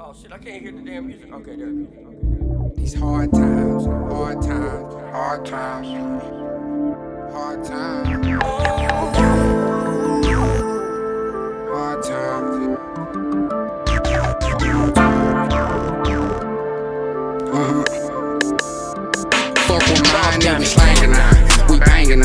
Oh shit, I can't hear the damn music. Okay, there. Okay. These hard times, hard times, hard times, hard times,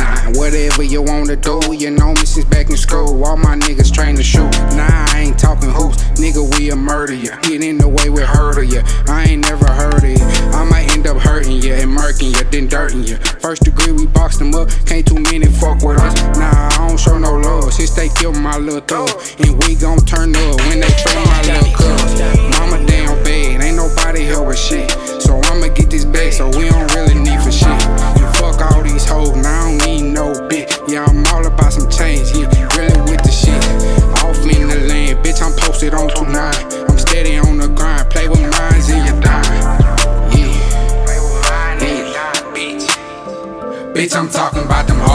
On. Whatever you wanna do, you know me since back in school. All my niggas trained to shoot. Nah, I ain't talking hoops. Nigga, we'll murder ya. Get in the way, we hurt ya. I ain't never heard of it. I might end up hurting ya and murking ya, then dirting ya. First degree, we boxed them up. Can't too many fuck with us. Nah, I don't show no love. Since they killed my little thug. And we gon' turn up when they free my little cuz. Mama damn bad, ain't nobody help with shit. So I'ma get this bag, so we don't really need for shit. Posted on 2 9. I'm steady on the grind, play with mines and you die. Yeah. Yeah. Bitch, I'm talking about them hard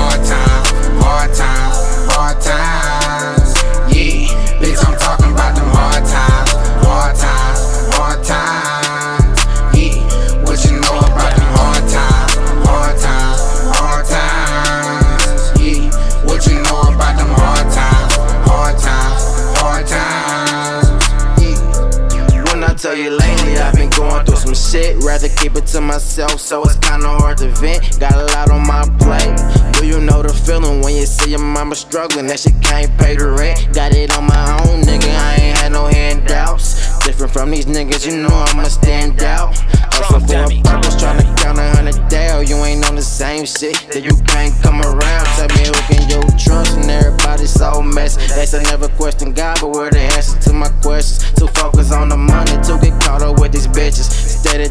shit. Rather keep it to myself, so it's kinda hard to vent. Got a lot on my plate. Do you know the feeling when you see your mama struggling? That she can't pay the rent. Got it on my own, nigga. I ain't had no handouts. Different from these niggas, you know I'ma stand out. Also for a purpose, tryna count a hundred down. You ain't on the same shit, that you can't come around. Tell me who can you trust, and everybody's so messy. They say never question God, but where the answers to my questions? Too focused on the money,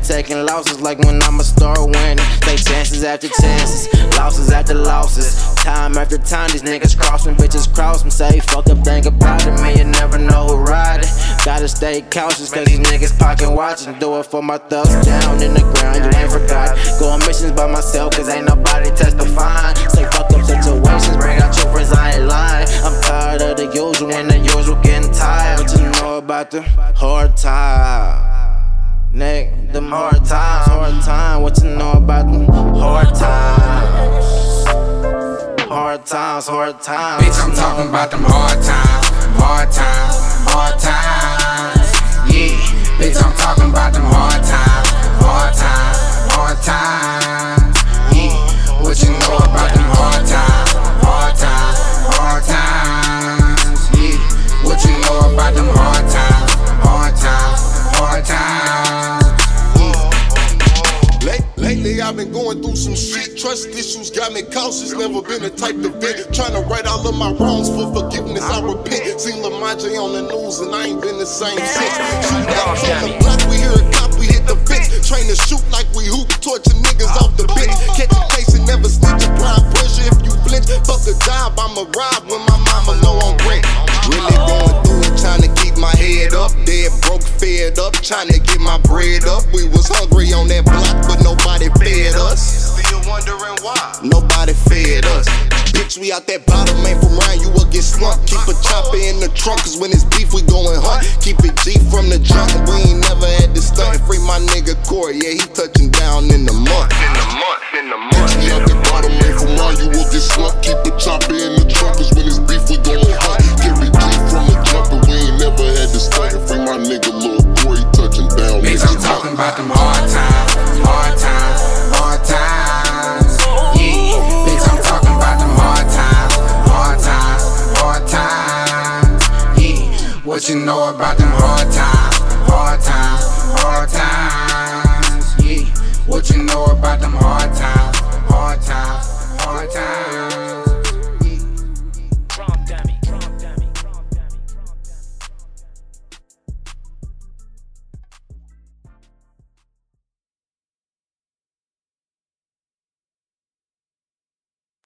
taking losses, like when I'ma start winning. Take chances after chances, losses after losses. Time after time, these niggas cross me, bitches cross me. Say fuck up, think about it, man. You never know who riding. Gotta stay cautious, cause these niggas pocket watching. Do it for my thugs down in the ground, you ain't forgot. Go on missions by myself, cause ain't nobody testifying. Say fuck up situations, bring out your friends, I ain't lying. I'm tired of the usual, and the usual getting tired. What you know about the hard time? Nigga, them hard times, hard time. What you know about them hard times? Hard times, hard times. Bitch, I'm talking about them hard times, hard times, been going through some shit. Trust issues got me cautious. Never been the type to vent. Trying to right all of my wrongs for forgiveness. I repent. Seen Lamaje on the news and I ain't been the same since. Shoot out on the block, we hear a cop, we hit the fence. Train to shoot like we hoop, trying to get my bread up. We was hungry on that block, but nobody fed us. Still wondering why. Nobody fed us. Bitch, we out that bottom, man, from round you will get slumped. Keep a chopper in the trunk, cause when it's beef, we going hunt. Keep it G from the jump, we ain't never had to stunt. Free my nigga Corey, yeah, he touching down in the month. In the month, in the month. Bitch, we out that bottom, man, from round you will get slumped. Keep a chopper in the trunk, cause when it's about them hard times, hard times, hard times. Yeah, bitch, I'm talking about them hard times, hard times, hard times. Yeah, what you know about them hard times, hard times, hard times. Yeah, what you know about them hard